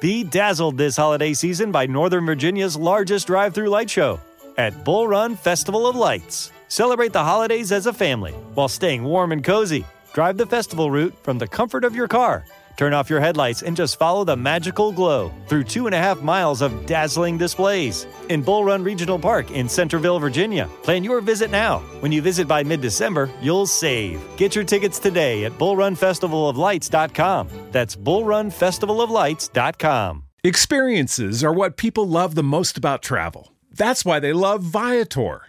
Be dazzled this holiday season by Northern Virginia's largest drive through light show at Bull Run Festival of Lights. Celebrate the holidays as a family while staying warm and cozy. Drive the festival route from the comfort of your car. Turn off your headlights and just follow the magical glow through two and a half miles of dazzling displays in Bull Run Regional Park in Centreville, Virginia. Plan your visit now. When you visit by mid December, you'll save. Get your tickets today at bullrunfestivaloflights.com. That's bullrunfestivaloflights.com. Experiences are what people love the most about travel. That's why they love Viator.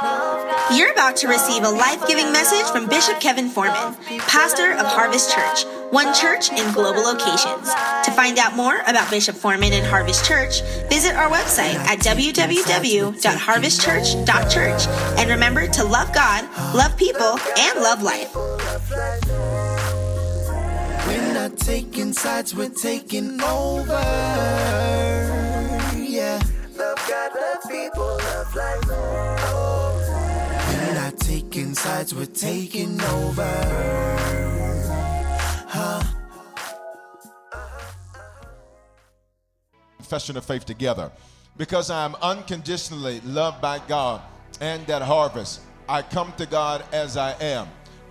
You're about to receive a life giving message from Bishop Kevin Foreman, pastor of Harvest Church, one church in global locations. To find out more about Bishop Foreman and Harvest Church, visit our website at www.harvestchurch.church. And remember to love God, love people, and love life. We're not taking sides, we're taking over. Yeah. Love God, love people, love life. Taking sides, we're taking over. Huh? confession of faith together. Because I'm unconditionally loved by God and at harvest, I come to God as I am.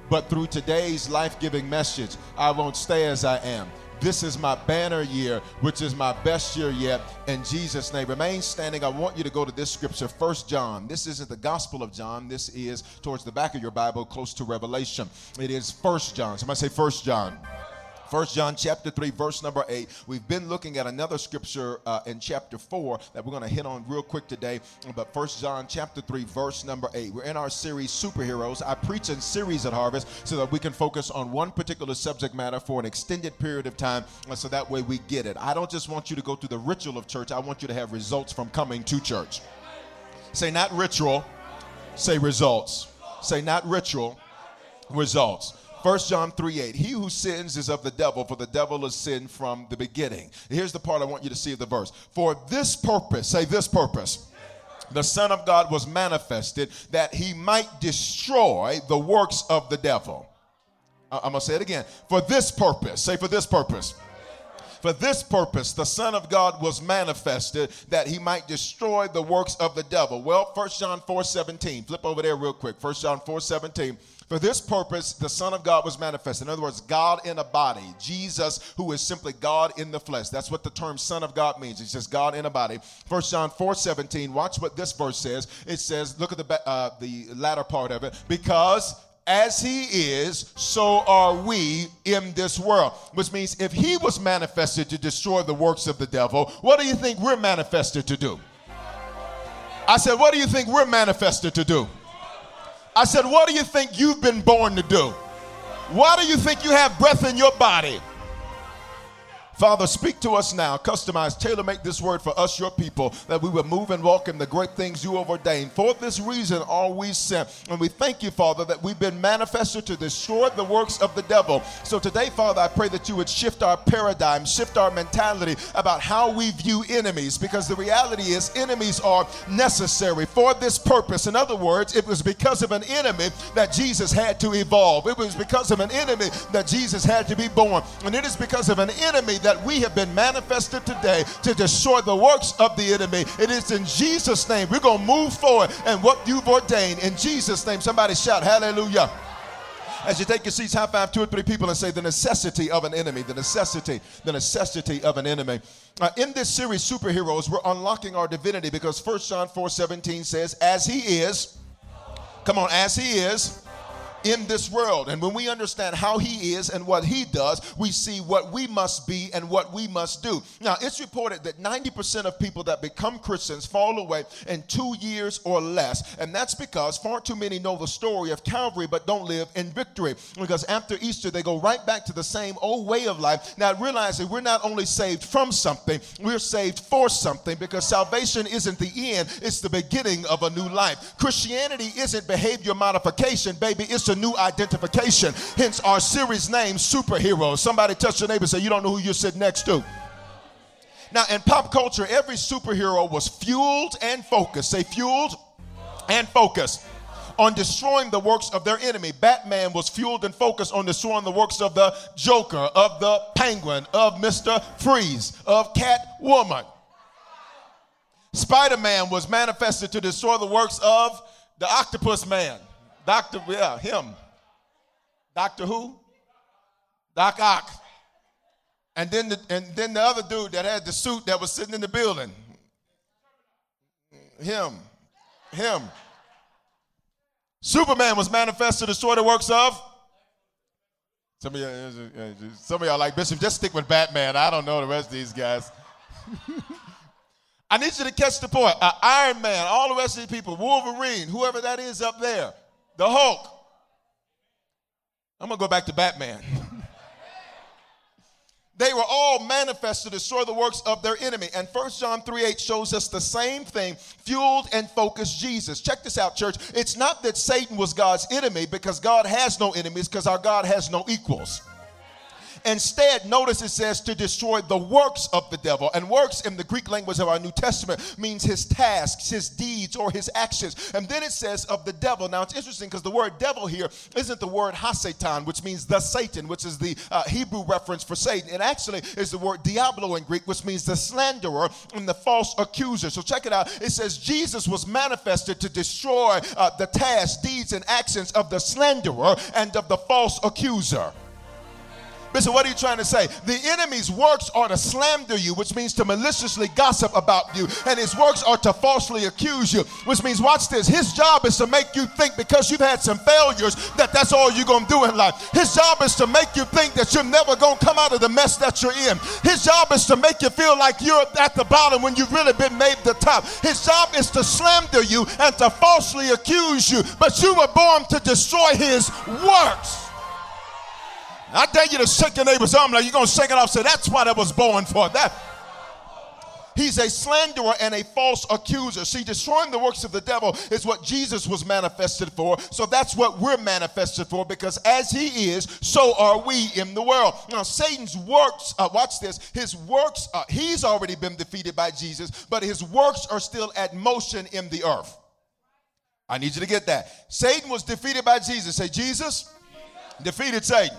But through today's life giving message, I won't stay as I am. This is my banner year, which is my best year yet. In Jesus' name, remain standing. I want you to go to this scripture, First John. This isn't the Gospel of John. This is towards the back of your Bible, close to Revelation. It is First John. Somebody say First John. First John chapter 3 verse number 8. We've been looking at another scripture uh, in chapter 4 that we're going to hit on real quick today. But First John chapter 3 verse number 8. We're in our series Superheroes. I preach in series at Harvest so that we can focus on one particular subject matter for an extended period of time so that way we get it. I don't just want you to go through the ritual of church. I want you to have results from coming to church. Say not ritual, say results. Say not ritual, results. 1 John 3 8. He who sins is of the devil, for the devil has sinned from the beginning. Here's the part I want you to see of the verse. For this purpose, say this purpose, the Son of God was manifested that he might destroy the works of the devil. I- I'm going to say it again. For this purpose, say for this purpose. For this purpose, the Son of God was manifested that he might destroy the works of the devil. Well, 1 John 4 17. Flip over there real quick. 1 John 4 17. For this purpose, the Son of God was manifested. In other words, God in a body. Jesus, who is simply God in the flesh. That's what the term Son of God means. It's just God in a body. 1 John 4 17. Watch what this verse says. It says, look at the, uh, the latter part of it. Because as he is, so are we in this world. Which means if he was manifested to destroy the works of the devil, what do you think we're manifested to do? I said, what do you think we're manifested to do? I said, what do you think you've been born to do? Why do you think you have breath in your body? Father, speak to us now. Customize, tailor make this word for us, your people, that we would move and walk in the great things you have ordained. For this reason are we sent. And we thank you, Father, that we've been manifested to destroy the works of the devil. So today, Father, I pray that you would shift our paradigm, shift our mentality about how we view enemies, because the reality is enemies are necessary for this purpose. In other words, it was because of an enemy that Jesus had to evolve. It was because of an enemy that Jesus had to be born. And it is because of an enemy we have been manifested today to destroy the works of the enemy. It is in Jesus' name we're going to move forward and what you've ordained. In Jesus' name, somebody shout hallelujah. As you take your seats, high five two or three people and say the necessity of an enemy, the necessity, the necessity of an enemy. Uh, in this series, Superheroes, we're unlocking our divinity because 1 John 4 17 says, As he is, come on, as he is, in this world. And when we understand how he is and what he does, we see what we must be and what we must do. Now, it's reported that 90% of people that become Christians fall away in two years or less. And that's because far too many know the story of Calvary but don't live in victory. Because after Easter, they go right back to the same old way of life. Now, realize that we're not only saved from something, we're saved for something because salvation isn't the end, it's the beginning of a new life. Christianity isn't behavior modification, baby, it's a new identification. Hence our series name, Superheroes. Somebody touch your neighbor and say, You don't know who you're sitting next to. Now, in pop culture, every superhero was fueled and focused. Say, fueled and focused on destroying the works of their enemy. Batman was fueled and focused on destroying the works of the Joker, of the Penguin, of Mr. Freeze, of Catwoman. Spider Man was manifested to destroy the works of the Octopus Man. Doctor, yeah, him. Doctor who? Doc Ock. And then, the, and then the other dude that had the suit that was sitting in the building. Him. Him. Superman was manifested to destroy the works of. Some of, y'all, some of y'all like Bishop, just stick with Batman. I don't know the rest of these guys. I need you to catch the point. Uh, Iron Man, all the rest of these people, Wolverine, whoever that is up there, the Hulk. I'm going to go back to Batman. they were all manifested to destroy the works of their enemy. And 1 John 3 8 shows us the same thing, fueled and focused Jesus. Check this out, church. It's not that Satan was God's enemy because God has no enemies, because our God has no equals. Instead, notice it says to destroy the works of the devil. And works in the Greek language of our New Testament means his tasks, his deeds, or his actions. And then it says of the devil. Now it's interesting because the word devil here isn't the word hasatan, which means the Satan, which is the uh, Hebrew reference for Satan. It actually is the word diablo in Greek, which means the slanderer and the false accuser. So check it out. It says Jesus was manifested to destroy uh, the tasks, deeds, and actions of the slanderer and of the false accuser. Bishop, what are you trying to say? The enemy's works are to slander you, which means to maliciously gossip about you, and his works are to falsely accuse you, which means, watch this, his job is to make you think because you've had some failures that that's all you're going to do in life. His job is to make you think that you're never going to come out of the mess that you're in. His job is to make you feel like you're at the bottom when you've really been made the top. His job is to slander you and to falsely accuse you, but you were born to destroy his works. I dare you to shake your neighbor's arm like you're going to shake it off. Say, that's what I was born for. That. He's a slanderer and a false accuser. See, destroying the works of the devil is what Jesus was manifested for. So that's what we're manifested for because as he is, so are we in the world. Now, Satan's works, uh, watch this, his works, uh, he's already been defeated by Jesus, but his works are still at motion in the earth. I need you to get that. Satan was defeated by Jesus. Say, Jesus, defeated Satan.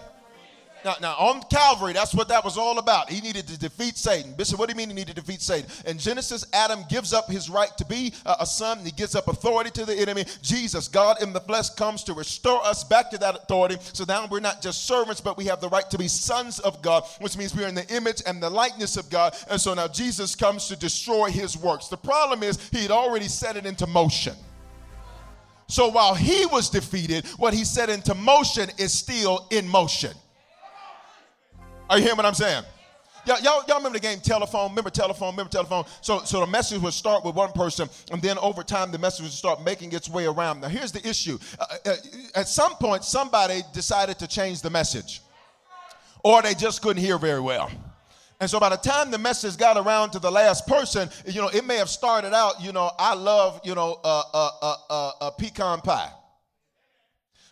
Now, now, on Calvary, that's what that was all about. He needed to defeat Satan. Bishop, what do you mean he needed to defeat Satan? In Genesis, Adam gives up his right to be a son. He gives up authority to the enemy. Jesus, God in the flesh, comes to restore us back to that authority. So now we're not just servants, but we have the right to be sons of God, which means we're in the image and the likeness of God. And so now Jesus comes to destroy his works. The problem is he had already set it into motion. So while he was defeated, what he set into motion is still in motion. Are you hearing what I'm saying? Y'all, y'all, y'all remember the game telephone? Remember telephone? Remember telephone? So, so the message would start with one person, and then over time, the message would start making its way around. Now, here's the issue. Uh, uh, at some point, somebody decided to change the message, or they just couldn't hear very well. And so by the time the message got around to the last person, you know, it may have started out, you know, I love, you know, uh, uh, uh, uh, uh pecan pie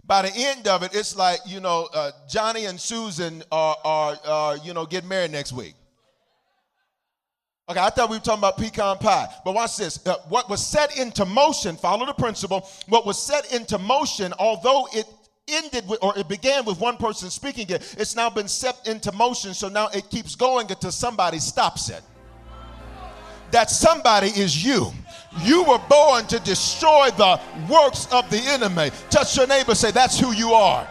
by the end of it, it's like, you know, uh, Johnny and Susan are, are, are, you know, getting married next week. Okay, I thought we were talking about pecan pie. But watch this. Uh, what was set into motion, follow the principle, what was set into motion, although it ended with, or it began with one person speaking it, it's now been set into motion, so now it keeps going until somebody stops it. That somebody is you. You were born to destroy the works of the enemy. Touch your neighbor, say, That's who you are.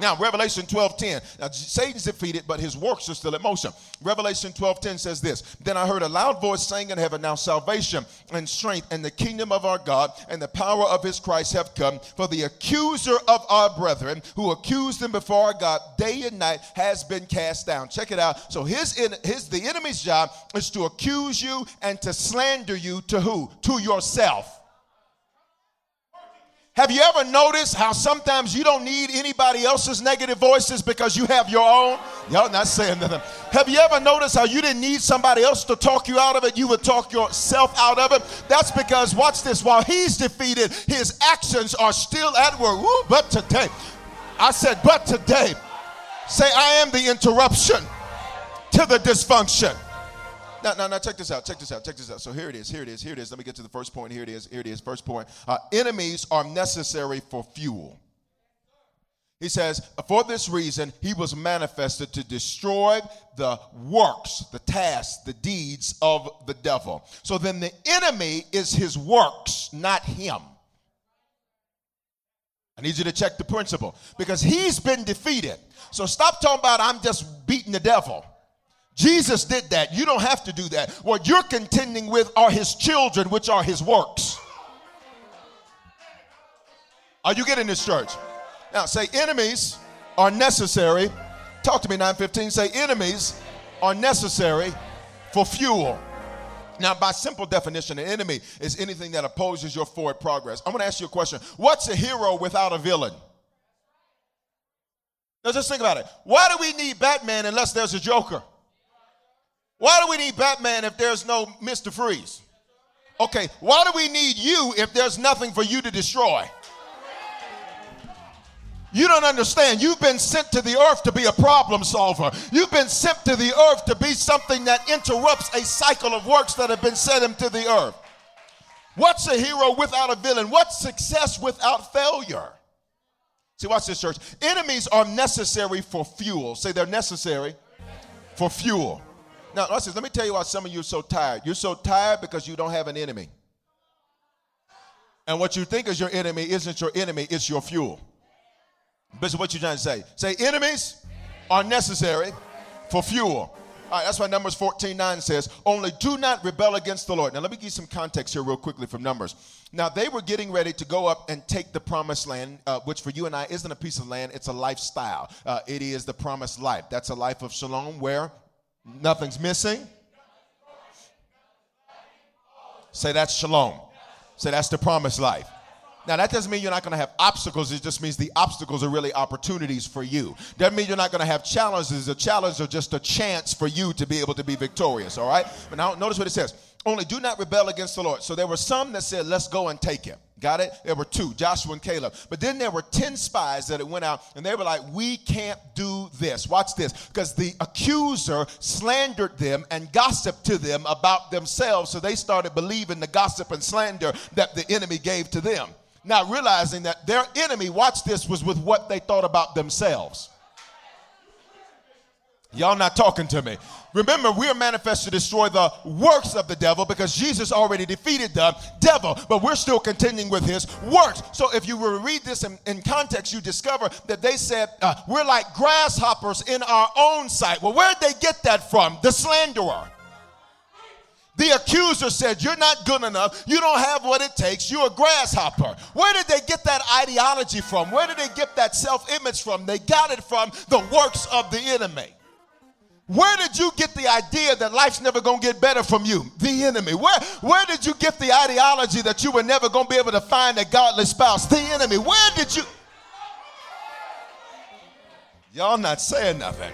Now, Revelation 12:10. Now, Satan's defeated, but his works are still in motion. Revelation 12:10 says this. Then I heard a loud voice saying in heaven, Now salvation and strength and the kingdom of our God and the power of his Christ have come. For the accuser of our brethren, who accused them before our God day and night, has been cast down. Check it out. So his in his the enemy's job is to accuse you and to slander you to who? To yourself. Have you ever noticed how sometimes you don't need anybody else's negative voices because you have your own? Y'all not saying nothing. Have you ever noticed how you didn't need somebody else to talk you out of it? You would talk yourself out of it. That's because, watch this, while he's defeated, his actions are still at work. Ooh, but today, I said, but today, say, I am the interruption to the dysfunction. Now, now, now, check this out. Check this out. Check this out. So here it is. Here it is. Here it is. Let me get to the first point. Here it is. Here it is. First point. Uh, enemies are necessary for fuel. He says, for this reason, he was manifested to destroy the works, the tasks, the deeds of the devil. So then the enemy is his works, not him. I need you to check the principle because he's been defeated. So stop talking about I'm just beating the devil. Jesus did that. You don't have to do that. What you're contending with are his children, which are his works. Are you getting this, church? Now, say enemies are necessary. Talk to me, 915. Say enemies are necessary for fuel. Now, by simple definition, an enemy is anything that opposes your forward progress. I'm going to ask you a question. What's a hero without a villain? Now, just think about it. Why do we need Batman unless there's a Joker? Why do we need Batman if there's no Mr. Freeze? Okay, why do we need you if there's nothing for you to destroy? You don't understand. You've been sent to the earth to be a problem solver. You've been sent to the earth to be something that interrupts a cycle of works that have been set into the earth. What's a hero without a villain? What's success without failure? See, watch this, church. Enemies are necessary for fuel. Say they're necessary for fuel. Now, listen, let me tell you why some of you are so tired. You're so tired because you don't have an enemy. And what you think is your enemy isn't your enemy, it's your fuel. Bishop, what you're trying to say? Say enemies are necessary for fuel. All right, that's why Numbers 14 9 says, Only do not rebel against the Lord. Now, let me give you some context here, real quickly, from Numbers. Now, they were getting ready to go up and take the promised land, uh, which for you and I isn't a piece of land, it's a lifestyle. Uh, it is the promised life. That's a life of shalom where Nothing's missing. Say that's shalom. Say that's the promised life. Now, that doesn't mean you're not going to have obstacles. It just means the obstacles are really opportunities for you. Doesn't mean you're not going to have challenges. The challenges are just a chance for you to be able to be victorious, all right? But now, notice what it says. Only do not rebel against the Lord. So there were some that said, let's go and take him. Got it? There were two, Joshua and Caleb. But then there were 10 spies that it went out and they were like, we can't do this. Watch this. Because the accuser slandered them and gossiped to them about themselves. So they started believing the gossip and slander that the enemy gave to them. Not realizing that their enemy, watch this, was with what they thought about themselves. Y'all not talking to me. Remember, we're manifest to destroy the works of the devil because Jesus already defeated the devil, but we're still continuing with his works. So if you were to read this in, in context, you discover that they said, uh, We're like grasshoppers in our own sight. Well, where'd they get that from? The slanderer. The accuser said, You're not good enough. You don't have what it takes. You're a grasshopper. Where did they get that ideology from? Where did they get that self image from? They got it from the works of the enemy. Where did you get the idea that life's never going to get better from you? The enemy. Where, where did you get the ideology that you were never going to be able to find a godly spouse? The enemy. Where did you? Y'all not saying nothing.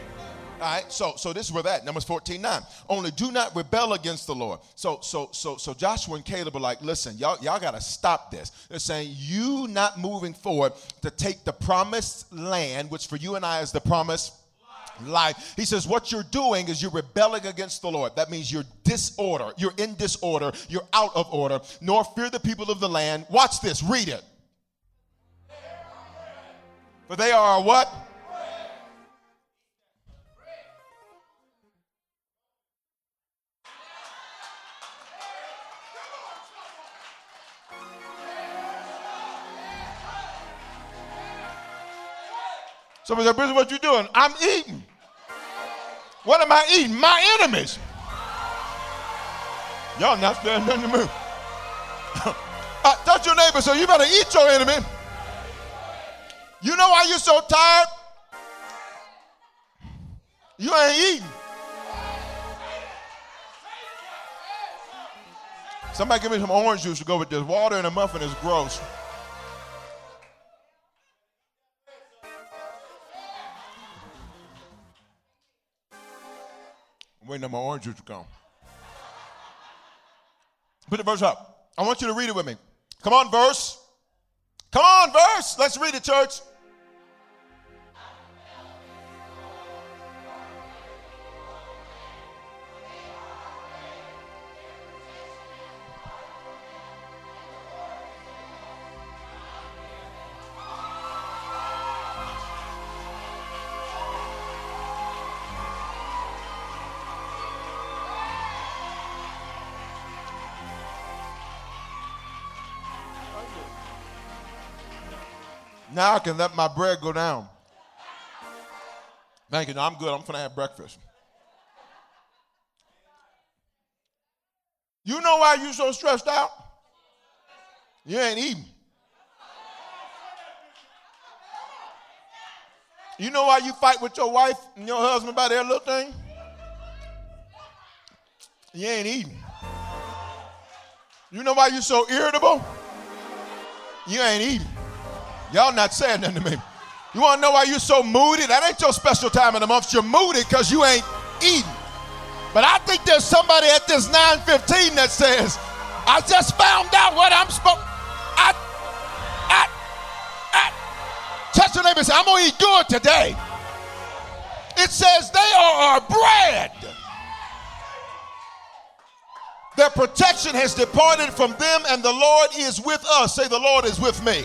All right, so so this is where that Numbers 14, 9. Only do not rebel against the Lord. So so so so Joshua and Caleb are like, listen, y'all, y'all gotta stop this. They're saying you not moving forward to take the promised land, which for you and I is the promise life. He says, What you're doing is you're rebelling against the Lord. That means you're disorder. You're in disorder. You're out of order. Nor fear the people of the land. Watch this. Read it. For they are what? Somebody said, what you doing? I'm eating. What am I eating? My enemies. Y'all not saying nothing to move. uh, touch your neighbor, so you better eat your enemy. You know why you're so tired? You ain't eating. Somebody give me some orange juice to go with this. Water and a muffin is gross. I'm waiting on my orange juice to come. Put the verse up. I want you to read it with me. Come on, verse. Come on, verse. Let's read it, church. Now I can let my bread go down. Thank you. No, I'm good. I'm going to have breakfast. You know why you're so stressed out? You ain't eating. You know why you fight with your wife and your husband about their little thing? You ain't eating. You know why you're so irritable? You ain't eating. Y'all not saying nothing to me. You want to know why you're so moody? That ain't your special time in the month. You're moody because you ain't eating. But I think there's somebody at this 915 that says, I just found out what I'm supposed I, I, I. Touch your neighbor and say, I'm going to eat good today. It says they are our bread. Their protection has departed from them, and the Lord is with us. Say, The Lord is with me.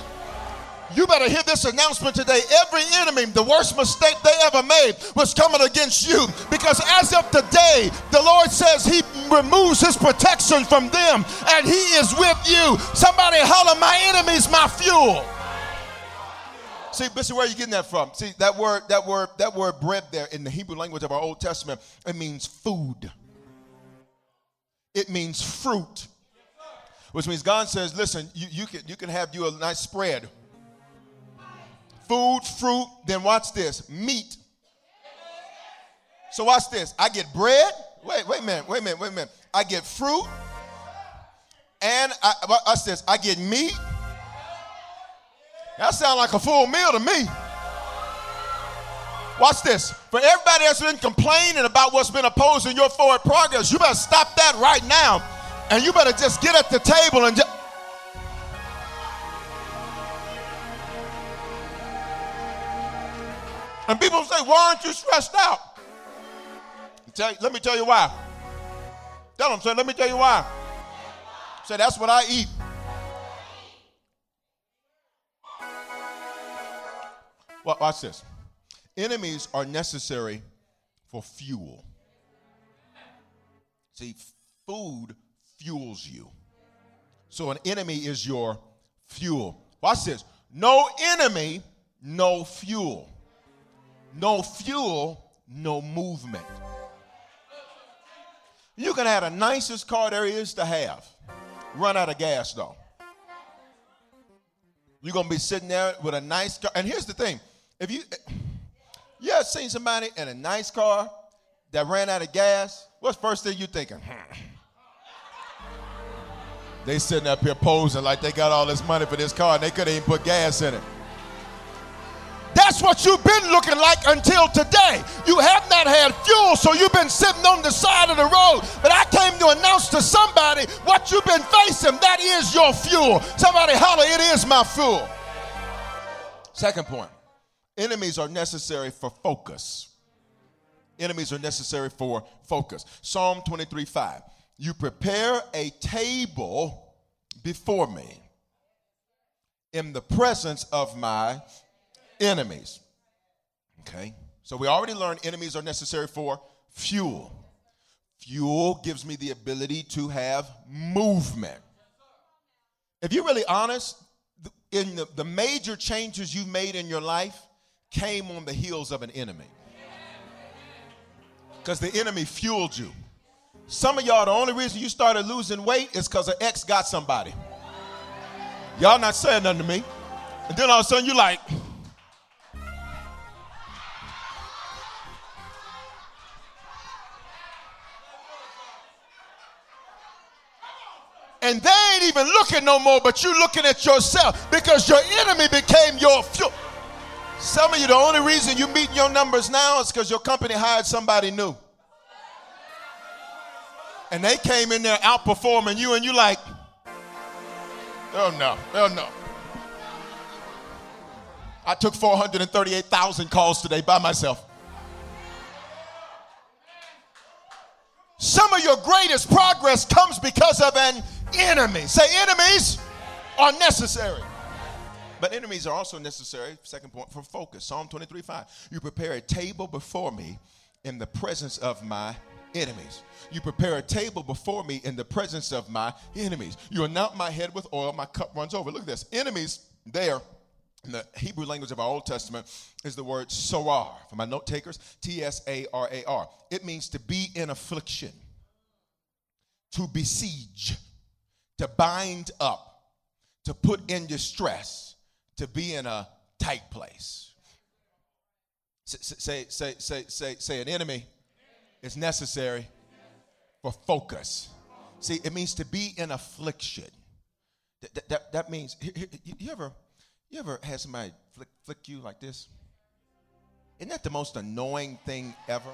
You better hear this announcement today. Every enemy, the worst mistake they ever made was coming against you. Because as of today, the Lord says He removes His protection from them and He is with you. Somebody holler, My enemy's my fuel. See, Bishop, where are you getting that from? See, that word, that word, that word bread there in the Hebrew language of our Old Testament, it means food. It means fruit. Which means God says, listen, you, you, can, you can have you a nice spread food, fruit, then watch this meat. So watch this. I get bread. Wait, wait a minute, wait a minute, wait a minute. I get fruit, and I, watch this. I get meat. That sounds like a full meal to me. Watch this. For everybody that's been complaining about what's been opposing your forward progress, you better stop that right now. And you better just get at the table and just. And people say, Why aren't you stressed out? Let me tell you why. Tell them, say, Let me tell you why. Say, That's what I eat. Well, watch this. Enemies are necessary for fuel. See, food fuels you. So an enemy is your fuel. Watch this. No enemy, no fuel. No fuel, no movement. You can have the nicest car there is to have. Run out of gas though. You're gonna be sitting there with a nice car. And here's the thing: if you you ever seen somebody in a nice car that ran out of gas, what's the first thing you thinking? They sitting up here posing like they got all this money for this car and they couldn't even put gas in it. That's what you've been looking like until today. You have not had fuel, so you've been sitting on the side of the road. But I came to announce to somebody what you've been facing. That is your fuel. Somebody holler, it is my fuel. Second point enemies are necessary for focus. Enemies are necessary for focus. Psalm 23 5. You prepare a table before me in the presence of my enemies. Okay? So we already learned enemies are necessary for fuel. Fuel gives me the ability to have movement. If you're really honest, in the, the major changes you've made in your life came on the heels of an enemy. Because the enemy fueled you. Some of y'all, the only reason you started losing weight is because an ex got somebody. Y'all not saying nothing to me. And then all of a sudden you're like, and they ain't even looking no more, but you looking at yourself because your enemy became your fuel. Some of you, the only reason you're meeting your numbers now is because your company hired somebody new. And they came in there outperforming you, and you like, oh no, oh no. I took 438,000 calls today by myself. Some of your greatest progress comes because of an enemy. Say, enemies are necessary. But enemies are also necessary, second point, for focus. Psalm 23 5. You prepare a table before me in the presence of my enemies. You prepare a table before me in the presence of my enemies. You anoint my head with oil, my cup runs over. Look at this. Enemies, there in the Hebrew language of our Old Testament is the word tsarar. For my note takers, T S A R A R. It means to be in affliction, to besiege, to bind up, to put in distress to be in a tight place. Say, say, say, say, say, an enemy is necessary for focus. See, it means to be in affliction. That, that, that means, you ever, you ever had somebody flick, flick you like this? Isn't that the most annoying thing ever?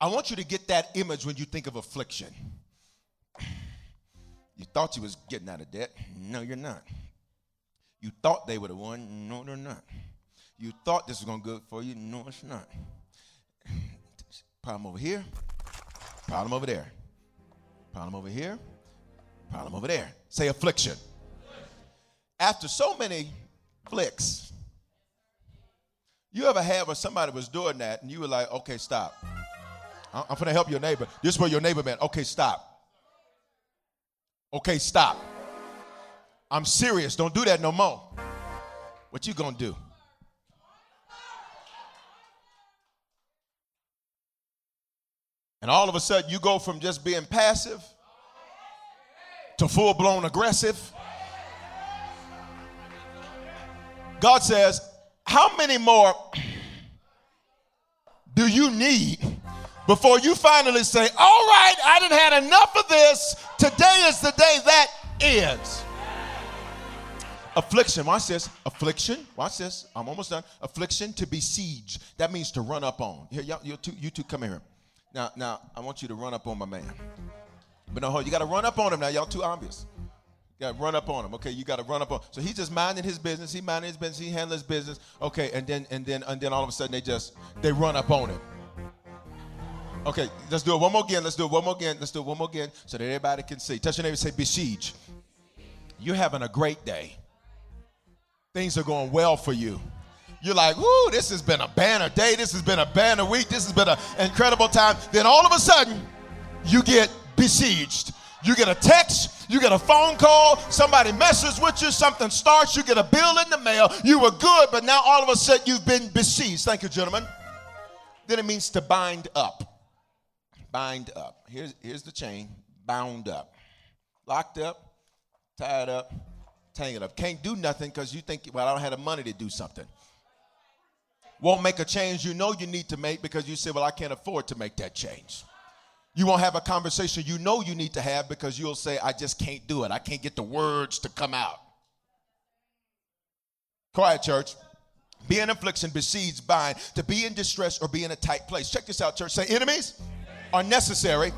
I want you to get that image when you think of affliction. You thought you was getting out of debt. No, you're not. You thought they would have won. No, they're not. You thought this was going to go good for you. No, it's not. Problem over here. Problem over there. Problem over here. Problem over there. Say affliction. After so many flicks, you ever had where somebody was doing that and you were like, okay, stop. I'm going to help your neighbor. This is where your neighbor meant, okay, stop. Okay, stop. I'm serious. Don't do that no more. What you gonna do? And all of a sudden, you go from just being passive to full blown aggressive. God says, How many more do you need before you finally say, All right, I didn't had enough of this. Today is the day that ends. Affliction, watch this. Affliction, watch this. I'm almost done. Affliction to besiege. That means to run up on. Here, y'all, you two, you two come here. Now, now, I want you to run up on my man. But no, you got to run up on him now. Y'all too obvious. You got to run up on him. Okay, you got to run up on. So he's just minding his business. He minding his business. He handling his business. Okay, and then and then and then all of a sudden they just they run up on him. Okay, let's do it one more again. Let's do it one more again. Let's do it one more again so that everybody can see. Touch your neighbor. And say besiege. You're having a great day things are going well for you. You're like, "Ooh, this has been a banner day. This has been a banner week. This has been an incredible time." Then all of a sudden, you get besieged. You get a text, you get a phone call, somebody messes with you, something starts, you get a bill in the mail. You were good, but now all of a sudden you've been besieged. Thank you, gentlemen. Then it means to bind up. Bind up. Here's, here's the chain bound up, locked up, tied up, tangled up. Can't do nothing because you think, well, I don't have the money to do something. Won't make a change you know you need to make because you say, well, I can't afford to make that change. You won't have a conversation you know you need to have because you'll say, I just can't do it. I can't get the words to come out. Quiet, church. Be in affliction, besieged, bind, to be in distress or be in a tight place. Check this out, church. Say, enemies are necessary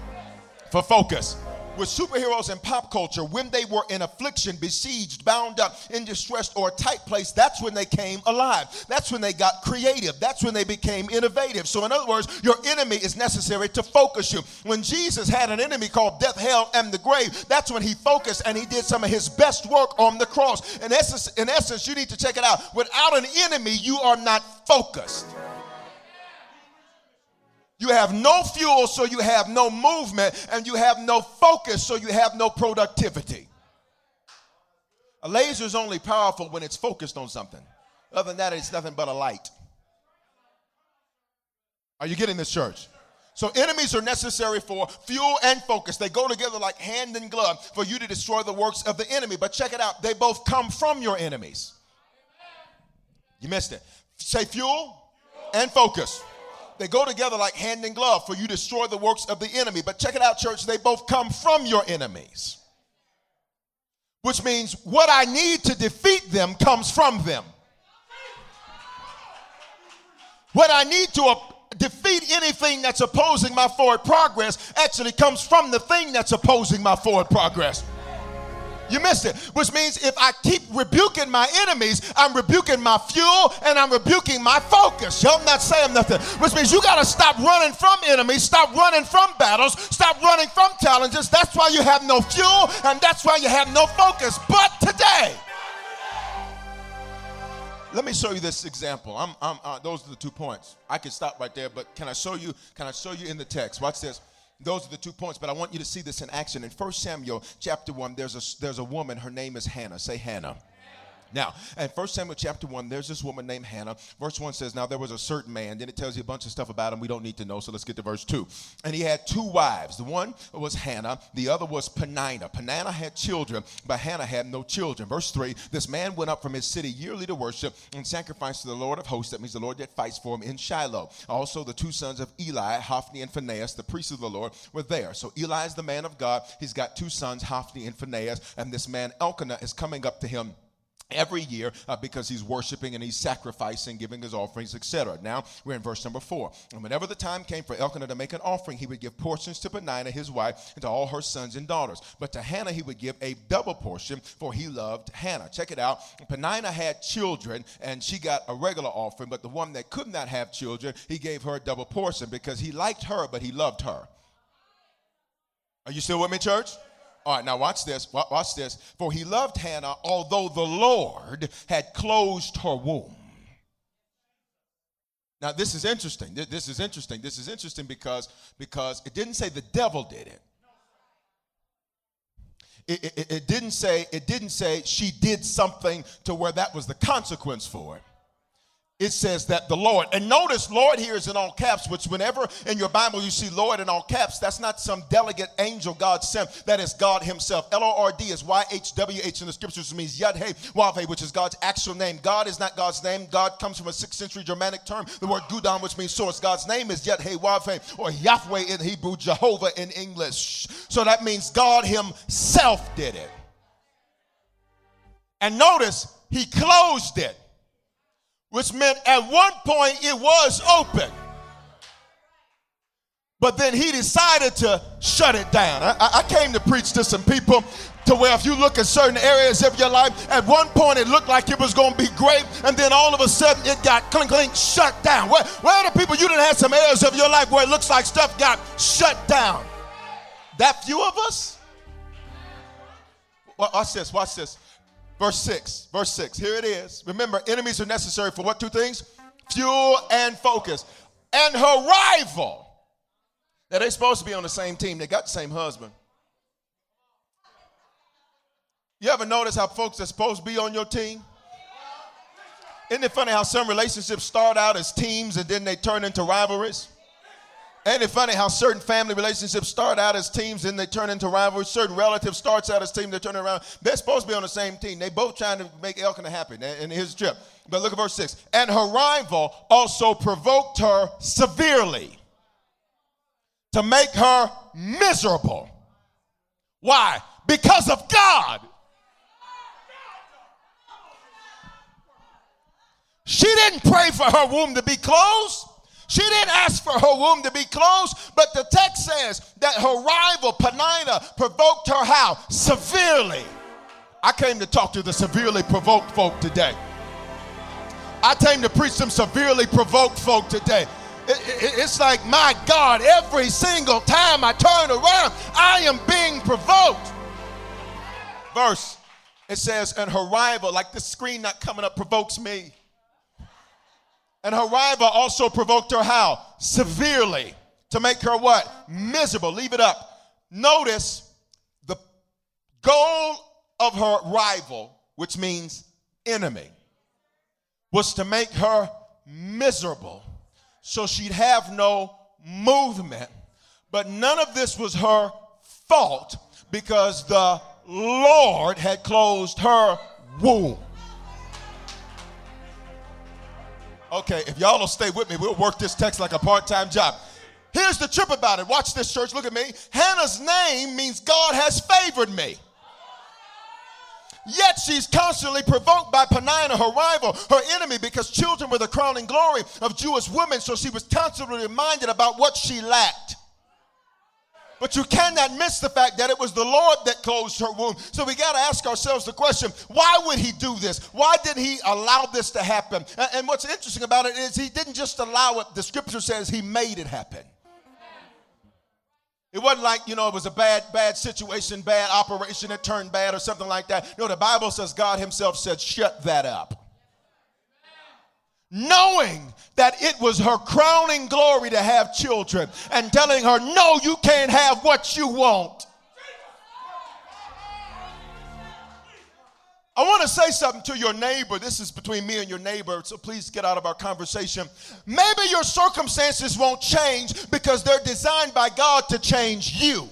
for focus with superheroes in pop culture, when they were in affliction, besieged, bound up, in distress, or a tight place, that's when they came alive. That's when they got creative. That's when they became innovative. So, in other words, your enemy is necessary to focus you. When Jesus had an enemy called death, hell, and the grave, that's when he focused and he did some of his best work on the cross. In essence, in essence, you need to check it out. Without an enemy, you are not focused. You have no fuel, so you have no movement, and you have no focus, so you have no productivity. A laser is only powerful when it's focused on something. Other than that, it's nothing but a light. Are you getting this, church? So enemies are necessary for fuel and focus. They go together like hand and glove for you to destroy the works of the enemy. But check it out, they both come from your enemies. You missed it. Say fuel and focus. They go together like hand and glove for you destroy the works of the enemy. But check it out, church, they both come from your enemies. Which means what I need to defeat them comes from them. What I need to defeat anything that's opposing my forward progress actually comes from the thing that's opposing my forward progress. You missed it. Which means if I keep rebuking my enemies, I'm rebuking my fuel and I'm rebuking my focus. Yo, I'm not saying nothing. Which means you got to stop running from enemies, stop running from battles, stop running from challenges. That's why you have no fuel and that's why you have no focus. But today, let me show you this example. I'm, I'm, uh, those are the two points. I can stop right there, but can I show you? Can I show you in the text? Watch this. Those are the two points, but I want you to see this in action. In 1 Samuel chapter 1, there's a, there's a woman, her name is Hannah. Say Hannah. Now, in 1 Samuel chapter 1, there's this woman named Hannah. Verse 1 says, Now there was a certain man. Then it tells you a bunch of stuff about him we don't need to know. So let's get to verse 2. And he had two wives. The one was Hannah, the other was Peninnah. Peninnah had children, but Hannah had no children. Verse 3 This man went up from his city yearly to worship and sacrifice to the Lord of hosts. That means the Lord that fights for him in Shiloh. Also, the two sons of Eli, Hophni and Phinehas, the priests of the Lord, were there. So Eli is the man of God. He's got two sons, Hophni and Phinehas. And this man, Elkanah, is coming up to him every year uh, because he's worshiping and he's sacrificing, giving his offerings, etc. Now we're in verse number four. And whenever the time came for Elkanah to make an offering, he would give portions to Peninnah, his wife, and to all her sons and daughters. But to Hannah, he would give a double portion, for he loved Hannah. Check it out. Peninnah had children, and she got a regular offering, but the one that could not have children, he gave her a double portion because he liked her, but he loved her. Are you still with me, church? All right, now watch this. Watch this. For he loved Hannah, although the Lord had closed her womb. Now this is interesting. This is interesting. This is interesting because because it didn't say the devil did it. It, it, it didn't say it didn't say she did something to where that was the consequence for it it says that the Lord, and notice Lord here is in all caps, which whenever in your Bible you see Lord in all caps, that's not some delegate angel God sent, that is God Himself. L O R D is Y H W H in the scriptures, which means Wave, which is God's actual name. God is not God's name. God comes from a sixth century Germanic term, the word Gudam, which means source. God's name is Yud Hey or Yahweh in Hebrew, Jehovah in English. So that means God Himself did it. And notice He closed it which meant at one point it was open. But then he decided to shut it down. I, I, came to preach to some people to where if you look at certain areas of your life, at one point it looked like it was going to be great, and then all of a sudden it got clink clink shut down. Where, where are the people you didn't have some areas of your life where it looks like stuff got shut down? That few of us? Watch this, watch this. Verse 6. Verse 6. Here it is. Remember, enemies are necessary for what two things? Fuel and focus. And her rival. Now, they're supposed to be on the same team. They got the same husband. You ever notice how folks are supposed to be on your team? Isn't it funny how some relationships start out as teams and then they turn into rivalries? Ain't it funny how certain family relationships start out as teams and they turn into rivalries? Certain relatives starts out as teams, they turn around. They're supposed to be on the same team. They both trying to make Elkanah happy. And here's the trip. But look at verse 6. And her rival also provoked her severely to make her miserable. Why? Because of God. She didn't pray for her womb to be closed. She didn't ask for her womb to be closed, but the text says that her rival, Peninnah, provoked her how? Severely. I came to talk to the severely provoked folk today. I came to preach some severely provoked folk today. It, it, it's like, my God, every single time I turn around, I am being provoked. Verse, it says, and her rival, like the screen not coming up, provokes me. And her rival also provoked her how? Severely. To make her what? Miserable. Leave it up. Notice the goal of her rival, which means enemy, was to make her miserable so she'd have no movement. But none of this was her fault because the Lord had closed her womb. Okay, if y'all will stay with me, we'll work this text like a part time job. Here's the trip about it. Watch this, church. Look at me. Hannah's name means God has favored me. Yet she's constantly provoked by Peninnah, her rival, her enemy, because children were the crowning glory of Jewish women. So she was constantly reminded about what she lacked. But you cannot miss the fact that it was the Lord that closed her womb. So we got to ask ourselves the question why would he do this? Why did he allow this to happen? And what's interesting about it is he didn't just allow it, the scripture says he made it happen. It wasn't like, you know, it was a bad, bad situation, bad operation that turned bad or something like that. No, the Bible says God Himself said, shut that up. Knowing that it was her crowning glory to have children and telling her, no, you can't have what you want. I want to say something to your neighbor. This is between me and your neighbor, so please get out of our conversation. Maybe your circumstances won't change because they're designed by God to change you.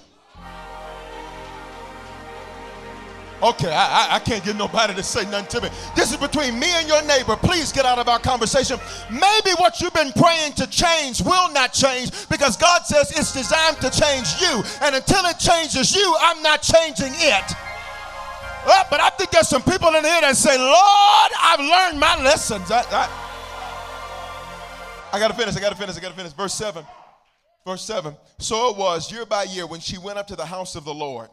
Okay, I, I, can't get nobody to say nothing to me. This is between me and your neighbor. Please get out of our conversation. Maybe what you've been praying to change will not change because God says it's designed to change you. And until it changes you, I'm not changing it. Oh, but I think there's some people in here that say, Lord, I've learned my lessons. I, I, I got to finish. I got to finish. I got to finish. Verse 7. Verse 7. So it was year by year when she went up to the house of the Lord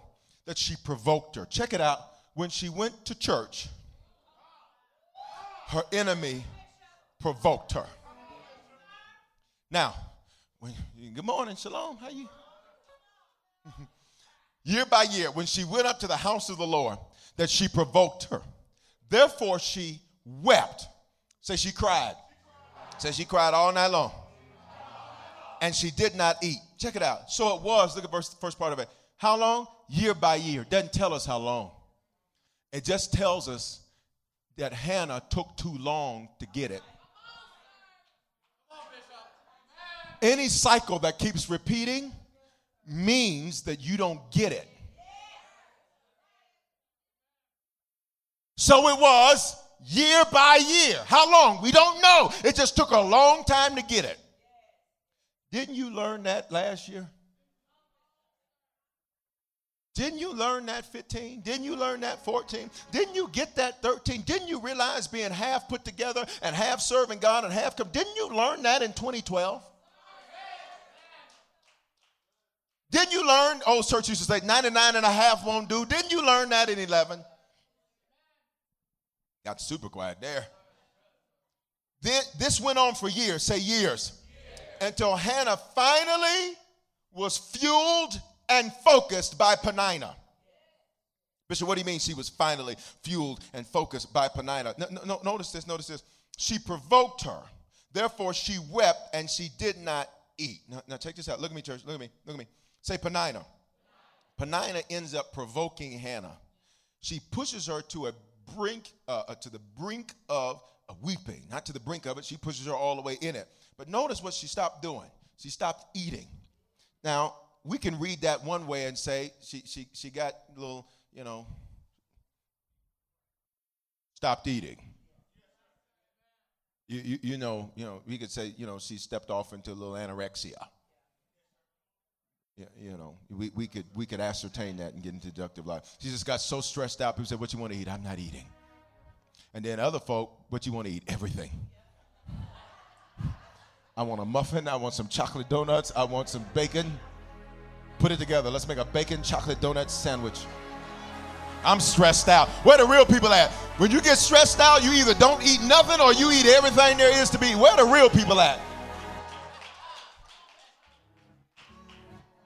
that she provoked her. Check it out. When she went to church, her enemy provoked her. Now, when, good morning, shalom. How you? year by year, when she went up to the house of the Lord, that she provoked her. Therefore, she wept. Say she cried. Say she cried all night long. And she did not eat. Check it out. So it was, look at verse, first part of it. How long? Year by year. Doesn't tell us how long. It just tells us that Hannah took too long to get it. Any cycle that keeps repeating means that you don't get it. So it was year by year. How long? We don't know. It just took a long time to get it. Didn't you learn that last year? Didn't you learn that 15? Didn't you learn that 14? Didn't you get that 13? Didn't you realize being half put together and half serving God and half come? Didn't you learn that in 2012? Didn't you learn, old church used to say 99 and a half won't do. Didn't you learn that in 11? Got super quiet there. Then, this went on for years, say years, until Hannah finally was fueled and focused by Peninnah. Bishop, what do you mean she was finally fueled and focused by Peninnah? No, no, no, notice this, notice this. She provoked her. Therefore, she wept and she did not eat. Now, now this out. Look at me, church. Look at me. Look at me. Say Peninnah. Peninnah ends up provoking Hannah. She pushes her to a brink, uh, uh, to the brink of weeping, not to the brink of it. She pushes her all the way in it. But notice what she stopped doing. She stopped eating. Now we can read that one way and say she she she got a little, you know, stopped eating. You, you, you know, you know, we could say, you know, she stepped off into a little anorexia. Yeah, you know, we, we could we could ascertain that and get into deductive life. She just got so stressed out. People said, "What you want to eat?" I'm not eating. And then other folk, "What you want to eat?" Everything. I want a muffin. I want some chocolate donuts. I want some bacon. Put it together. Let's make a bacon chocolate donut sandwich. I'm stressed out. Where the real people at? When you get stressed out, you either don't eat nothing or you eat everything there is to be. Where the real people at?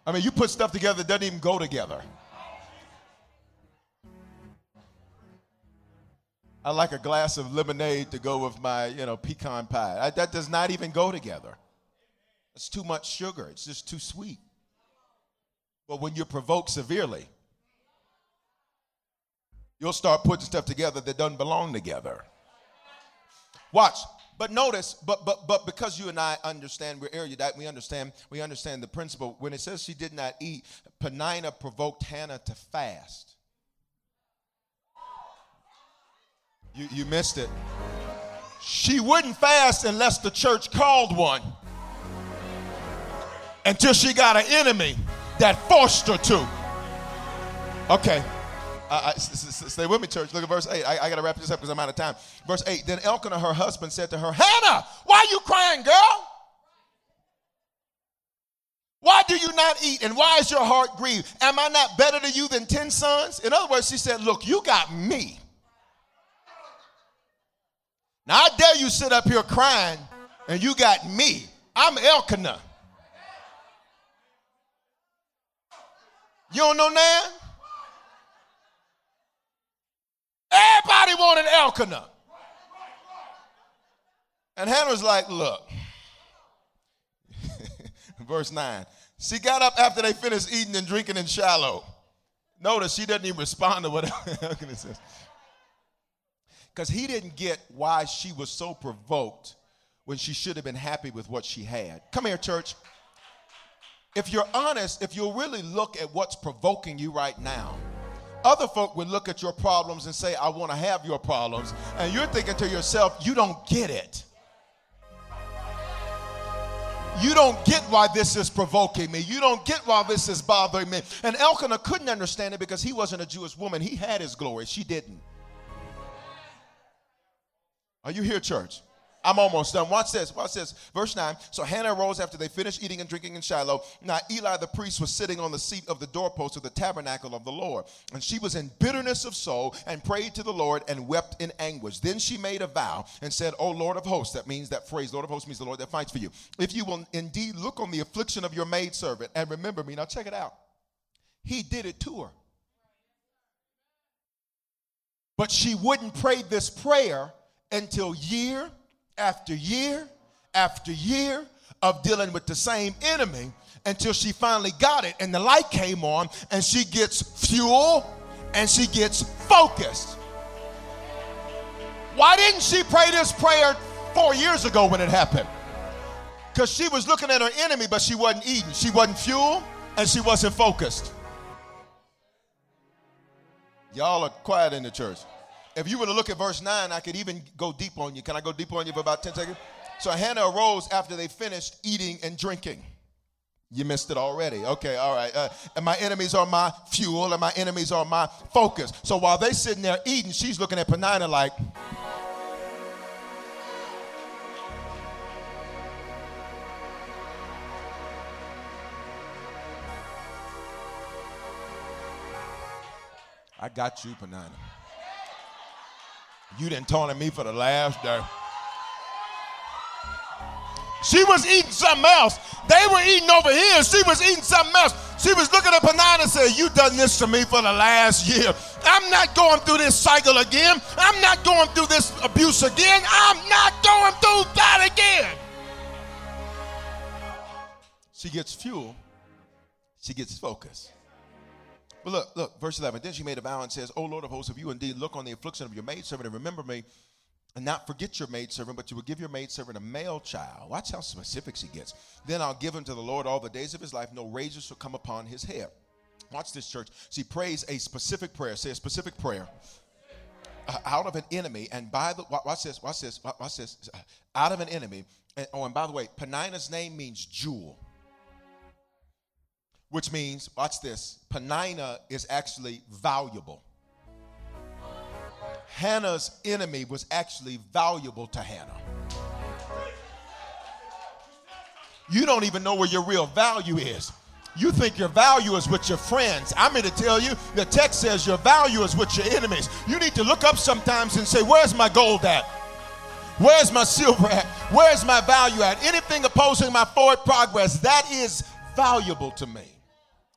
I mean, you put stuff together that doesn't even go together. I like a glass of lemonade to go with my, you know, pecan pie. I, that does not even go together. It's too much sugar. It's just too sweet. But when you're provoked severely, you'll start putting stuff together that doesn't belong together. Watch. But notice, but but but because you and I understand, we're erudite, we understand, we understand the principle. When it says she did not eat, Penina provoked Hannah to fast. You you missed it. She wouldn't fast unless the church called one. Until she got an enemy that forced her to. Okay. Uh, stay with me, church. Look at verse 8. I, I got to wrap this up because I'm out of time. Verse 8. Then Elkanah, her husband, said to her, Hannah, why are you crying, girl? Why do you not eat? And why is your heart grieved? Am I not better to you than 10 sons? In other words, she said, Look, you got me. Now, I dare you sit up here crying and you got me. I'm Elkanah. You don't know now? Everybody wanted Elkanah. And Hannah's like, look. Verse 9. She got up after they finished eating and drinking in Shiloh. Notice she doesn't even respond to what Elkanah says. Because he didn't get why she was so provoked when she should have been happy with what she had. Come here, church. If you're honest, if you'll really look at what's provoking you right now, other folk would look at your problems and say, I want to have your problems. And you're thinking to yourself, you don't get it. You don't get why this is provoking me. You don't get why this is bothering me. And Elkanah couldn't understand it because he wasn't a Jewish woman. He had his glory, she didn't. Are you here, church? I'm almost done. Watch this. Watch this. Verse 9. So Hannah arose after they finished eating and drinking in Shiloh. Now Eli the priest was sitting on the seat of the doorpost of the tabernacle of the Lord. And she was in bitterness of soul and prayed to the Lord and wept in anguish. Then she made a vow and said, O Lord of hosts. That means that phrase, Lord of hosts, means the Lord that fights for you. If you will indeed look on the affliction of your maidservant and remember me. Now check it out. He did it to her. But she wouldn't pray this prayer until year after year after year of dealing with the same enemy until she finally got it and the light came on and she gets fuel and she gets focused. Why didn't she pray this prayer four years ago when it happened? Because she was looking at her enemy, but she wasn't eating. She wasn't fuel and she wasn't focused. Y'all are quiet in the church. If you were to look at verse 9, I could even go deep on you. Can I go deep on you for about 10 seconds? So Hannah arose after they finished eating and drinking. You missed it already. Okay, all right. Uh, and my enemies are my fuel, and my enemies are my focus. So while they're sitting there eating, she's looking at Penina like, I got you, Penina. You didn't taunt me for the last day. She was eating something else. They were eating over here. She was eating something else. She was looking at Penina and said, You done this to me for the last year. I'm not going through this cycle again. I'm not going through this abuse again. I'm not going through that again. She gets fuel. She gets focus. But look, look, verse 11. Then she made a vow and says, O Lord of hosts, if you indeed look on the affliction of your maidservant and remember me, and not forget your maidservant, but you will give your maidservant a male child. Watch how specific she gets. Then I'll give him to the Lord all the days of his life. No razor shall come upon his head. Watch this, church. She prays a specific prayer. Say a specific prayer. Uh, out of an enemy, and by the watch this, watch this, watch this. Out of an enemy. And, oh, and by the way, Penina's name means jewel which means, watch this, Penina is actually valuable. Hannah's enemy was actually valuable to Hannah. You don't even know where your real value is. You think your value is with your friends. I'm here to tell you the text says your value is with your enemies. You need to look up sometimes and say, Where's my gold at? Where's my silver at? Where's my value at? Anything opposing my forward progress, that is valuable to me.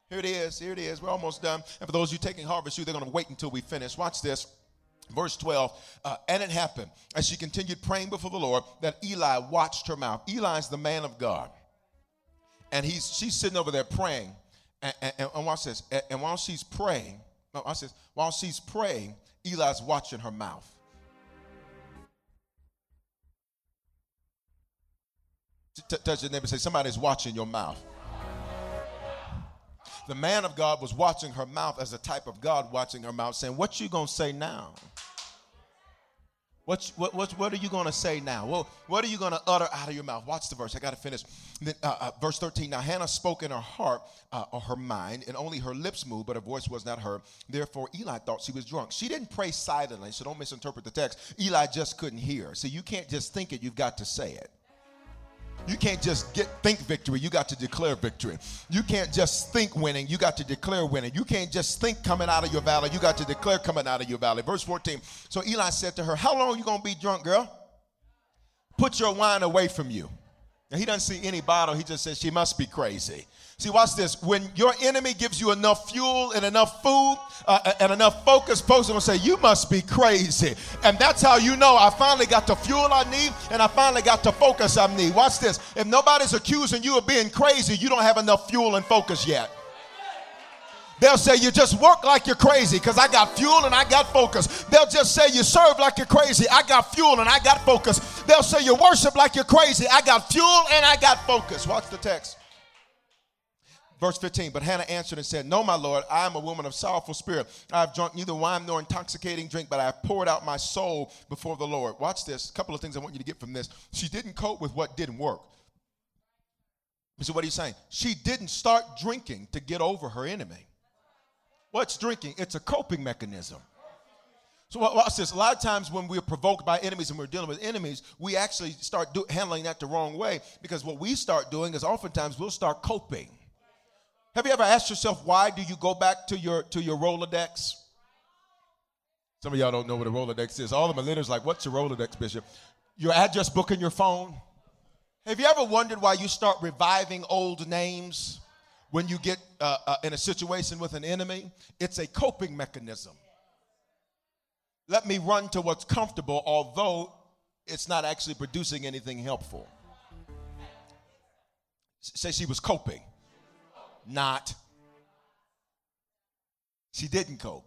Here it is. Here it is. We're almost done. And for those of you taking harvest, you they're going to wait until we finish. Watch this. Verse 12, uh, and it happened as she continued praying before the Lord that Eli watched her mouth. Eli's the man of God. And he's she's sitting over there praying. And, and, and watch this. And, and while she's praying, watch this. While she's praying, Eli's watching her mouth. Touch your neighbor and say, Somebody's watching your mouth. The man of God was watching her mouth as a type of God watching her mouth, saying, What you gonna say now? What, what, what, what are you going to say now? Well, what are you going to utter out of your mouth? Watch the verse. I got to finish. Then, uh, uh, verse 13. Now Hannah spoke in her heart uh, or her mind, and only her lips moved, but her voice was not heard. Therefore, Eli thought she was drunk. She didn't pray silently, so don't misinterpret the text. Eli just couldn't hear. So you can't just think it, you've got to say it. You can't just get think victory, you got to declare victory. You can't just think winning, you got to declare winning. You can't just think coming out of your valley, you got to declare coming out of your valley. Verse 14. So Eli said to her, How long you gonna be drunk, girl? Put your wine away from you. Now he doesn't see any bottle, he just says she must be crazy. See, watch this. When your enemy gives you enough fuel and enough food uh, and enough focus, folks are going to say, You must be crazy. And that's how you know I finally got the fuel I need and I finally got the focus I need. Watch this. If nobody's accusing you of being crazy, you don't have enough fuel and focus yet. They'll say you just work like you're crazy because I got fuel and I got focus. They'll just say you serve like you're crazy. I got fuel and I got focus. They'll say you worship like you're crazy. I got fuel and I got focus. Watch the text. Verse 15, but Hannah answered and said, No, my Lord, I am a woman of sorrowful spirit. I have drunk neither wine nor intoxicating drink, but I have poured out my soul before the Lord. Watch this. A couple of things I want you to get from this. She didn't cope with what didn't work. So, what are you saying? She didn't start drinking to get over her enemy. What's drinking? It's a coping mechanism. So watch this. A lot of times when we're provoked by enemies and we're dealing with enemies, we actually start do, handling that the wrong way because what we start doing is oftentimes we'll start coping. Have you ever asked yourself why do you go back to your to your Rolodex? Some of y'all don't know what a Rolodex is. All the millennials like, what's a Rolodex, Bishop? Your address book in your phone. Have you ever wondered why you start reviving old names when you get uh, uh, in a situation with an enemy? It's a coping mechanism. Let me run to what's comfortable, although it's not actually producing anything helpful. Say she was coping not. She didn't go.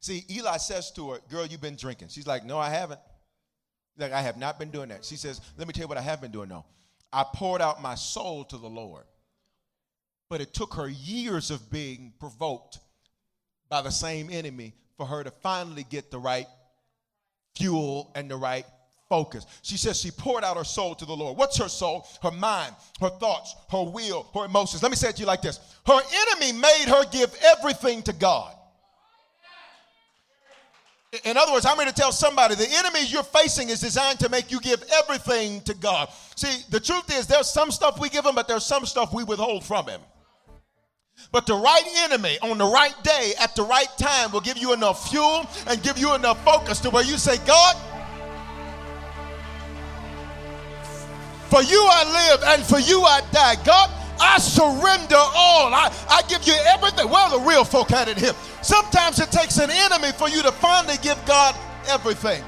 See, Eli says to her, Girl, you've been drinking. She's like, No, I haven't. Like, I have not been doing that. She says, Let me tell you what I have been doing though. I poured out my soul to the Lord. But it took her years of being provoked by the same enemy for her to finally get the right fuel and the right focus. She says she poured out her soul to the Lord. What's her soul? Her mind, her thoughts, her will, her emotions. Let me say it to you like this Her enemy made her give everything to God. In other words, I'm going to tell somebody the enemy you're facing is designed to make you give everything to God. See, the truth is there's some stuff we give him, but there's some stuff we withhold from him. But the right enemy on the right day at the right time will give you enough fuel and give you enough focus to where you say, God, For you I live and for you I die. God, I surrender all. I, I give you everything. Well, the real folk had it here. Sometimes it takes an enemy for you to finally give God everything.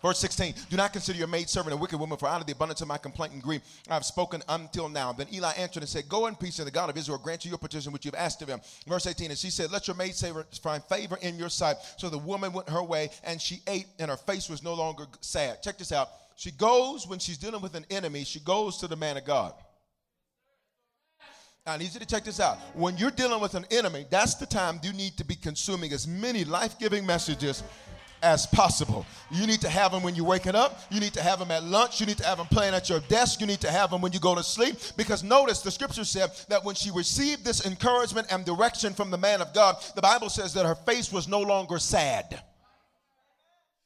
Verse 16, do not consider your maidservant a wicked woman, for out of the abundance of my complaint and grief I have spoken until now. Then Eli answered and said, Go in peace, and the God of Israel grant you your petition which you have asked of him. Verse 18, and she said, Let your maidservant find favor in your sight. So the woman went her way, and she ate, and her face was no longer sad. Check this out. She goes, when she's dealing with an enemy, she goes to the man of God. I need you to check this out. When you're dealing with an enemy, that's the time you need to be consuming as many life giving messages as possible. You need to have them when you're waking up. You need to have them at lunch. You need to have them playing at your desk. You need to have them when you go to sleep. Because notice the scripture said that when she received this encouragement and direction from the man of God, the Bible says that her face was no longer sad.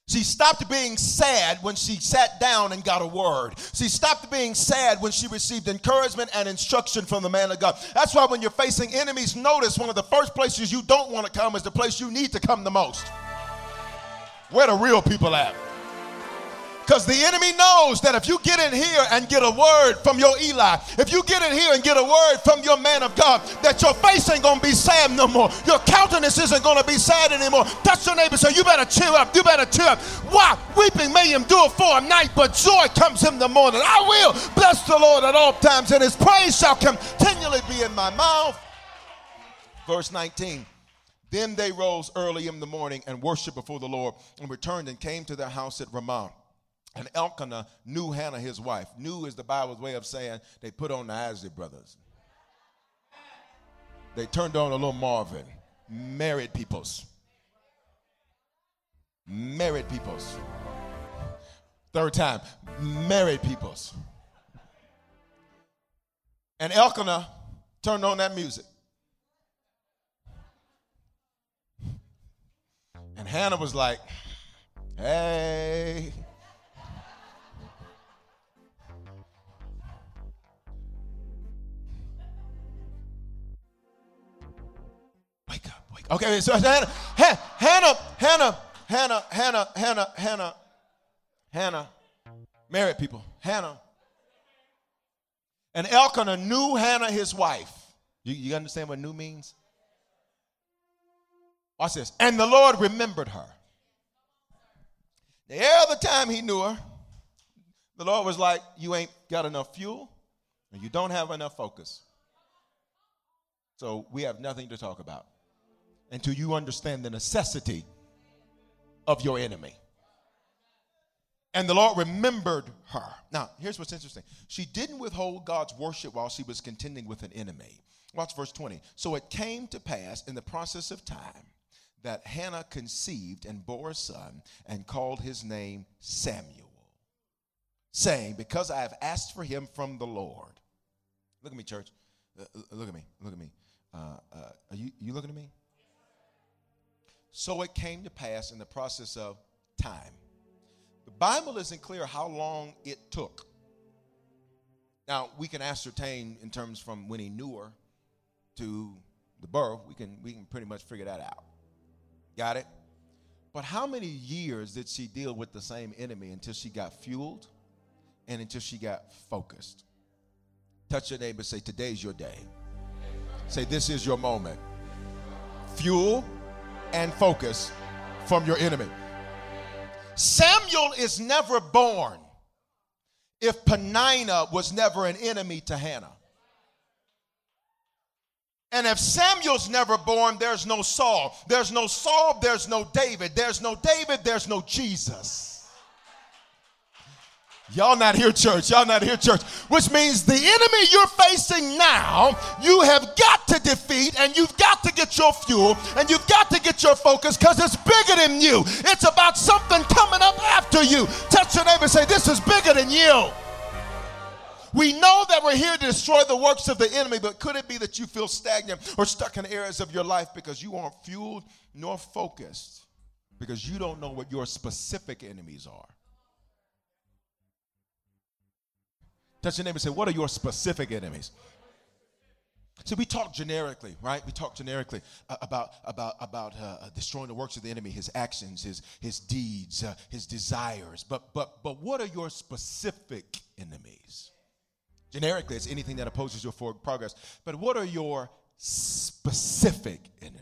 She stopped being sad when she sat down and got a word. She stopped being sad when she received encouragement and instruction from the man of God. That's why when you're facing enemies, notice one of the first places you don't want to come is the place you need to come the most. Where the real people at? Because the enemy knows that if you get in here and get a word from your Eli, if you get in here and get a word from your man of God, that your face ain't going to be sad no more. Your countenance isn't going to be sad anymore. Touch your neighbor say, You better cheer up. You better cheer up. Why? Weeping may endure for a night, but joy comes in the morning. I will bless the Lord at all times, and his praise shall continually be in my mouth. Verse 19. Then they rose early in the morning and worshiped before the Lord and returned and came to their house at Ramah. And Elkanah knew Hannah, his wife. Knew is the Bible's way of saying they put on the Isley brothers. They turned on a little Marvin. Married peoples. Married peoples. Third time, married peoples. And Elkanah turned on that music. And Hannah was like, hey. Okay, so Hannah, Hannah, Hannah, Hannah, Hannah, Hannah, Hannah, Hannah, married people, Hannah. And Elkanah knew Hannah, his wife. You, you understand what knew means? Watch this. And the Lord remembered her. The other time he knew her, the Lord was like, You ain't got enough fuel and you don't have enough focus. So we have nothing to talk about until you understand the necessity of your enemy. And the Lord remembered her. Now, here's what's interesting. She didn't withhold God's worship while she was contending with an enemy. Watch verse 20. So it came to pass in the process of time that Hannah conceived and bore a son and called his name Samuel, saying, Because I have asked for him from the Lord. Look at me, church. Uh, uh look at me. Look at me. Uh, uh, are you, you looking at me? So it came to pass in the process of time. The Bible isn't clear how long it took. Now, we can ascertain in terms from when he knew her to the birth, we can, we can pretty much figure that out. Got it? But how many years did she deal with the same enemy until she got fueled and until she got focused? Touch your neighbor, say, Today's your day. Say, This is your moment. Fuel and focus from your enemy. Samuel is never born if Penina was never an enemy to Hannah. And if Samuel's never born, there's no Saul. There's no Saul, there's no David. There's no David, there's no Jesus. Y'all not here, church. Y'all not here, church. Which means the enemy you're facing now, you have got to defeat and you've got to get your fuel and you've got to get your focus because it's bigger than you. It's about something coming up after you. Touch your neighbor say, This is bigger than you. We know that we're here to destroy the works of the enemy, but could it be that you feel stagnant or stuck in areas of your life because you aren't fueled nor focused because you don't know what your specific enemies are? Touch your neighbor and say, What are your specific enemies? So we talk generically, right? We talk generically uh, about about about uh, uh, destroying the works of the enemy, his actions, his his deeds, uh, his desires. But but but what are your specific enemies? Generically, it's anything that opposes your forward progress. But what are your specific enemies?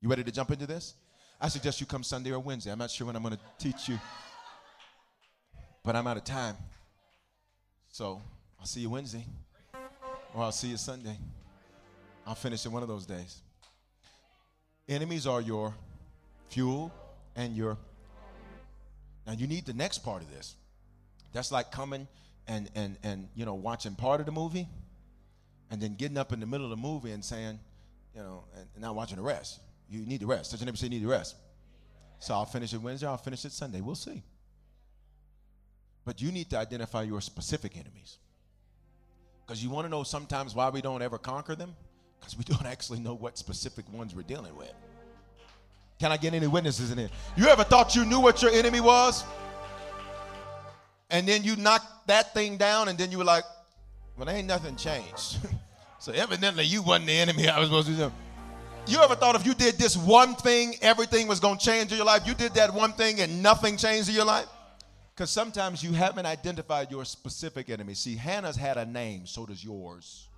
You ready to jump into this? I suggest you come Sunday or Wednesday. I'm not sure when I'm going to teach you, but I'm out of time. So I'll see you Wednesday, or I'll see you Sunday. I'll finish in one of those days. Enemies are your fuel and your. Now you need the next part of this. That's like coming and and and you know watching part of the movie and then getting up in the middle of the movie and saying you know and, and not watching the rest you need the rest does neighbor say you need the rest so i'll finish it wednesday i'll finish it sunday we'll see but you need to identify your specific enemies because you want to know sometimes why we don't ever conquer them because we don't actually know what specific ones we're dealing with can i get any witnesses in here you ever thought you knew what your enemy was and then you knocked that thing down, and then you were like, well, ain't nothing changed. so evidently you wasn't the enemy I was supposed to do. You ever thought if you did this one thing, everything was going to change in your life? You did that one thing and nothing changed in your life? Because sometimes you haven't identified your specific enemy. See, Hannah's had a name, so does yours.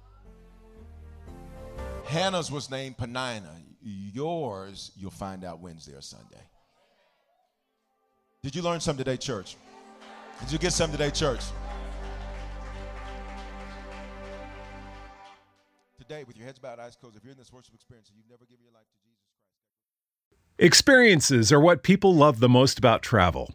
Hannah's was named Penina. Yours, you'll find out Wednesday or Sunday. Did you learn something today, church? Did you get some today, church? Today, with your heads bowed, eyes closed, if you're in this worship experience and you've never given your life to Jesus Christ. Experiences are what people love the most about travel.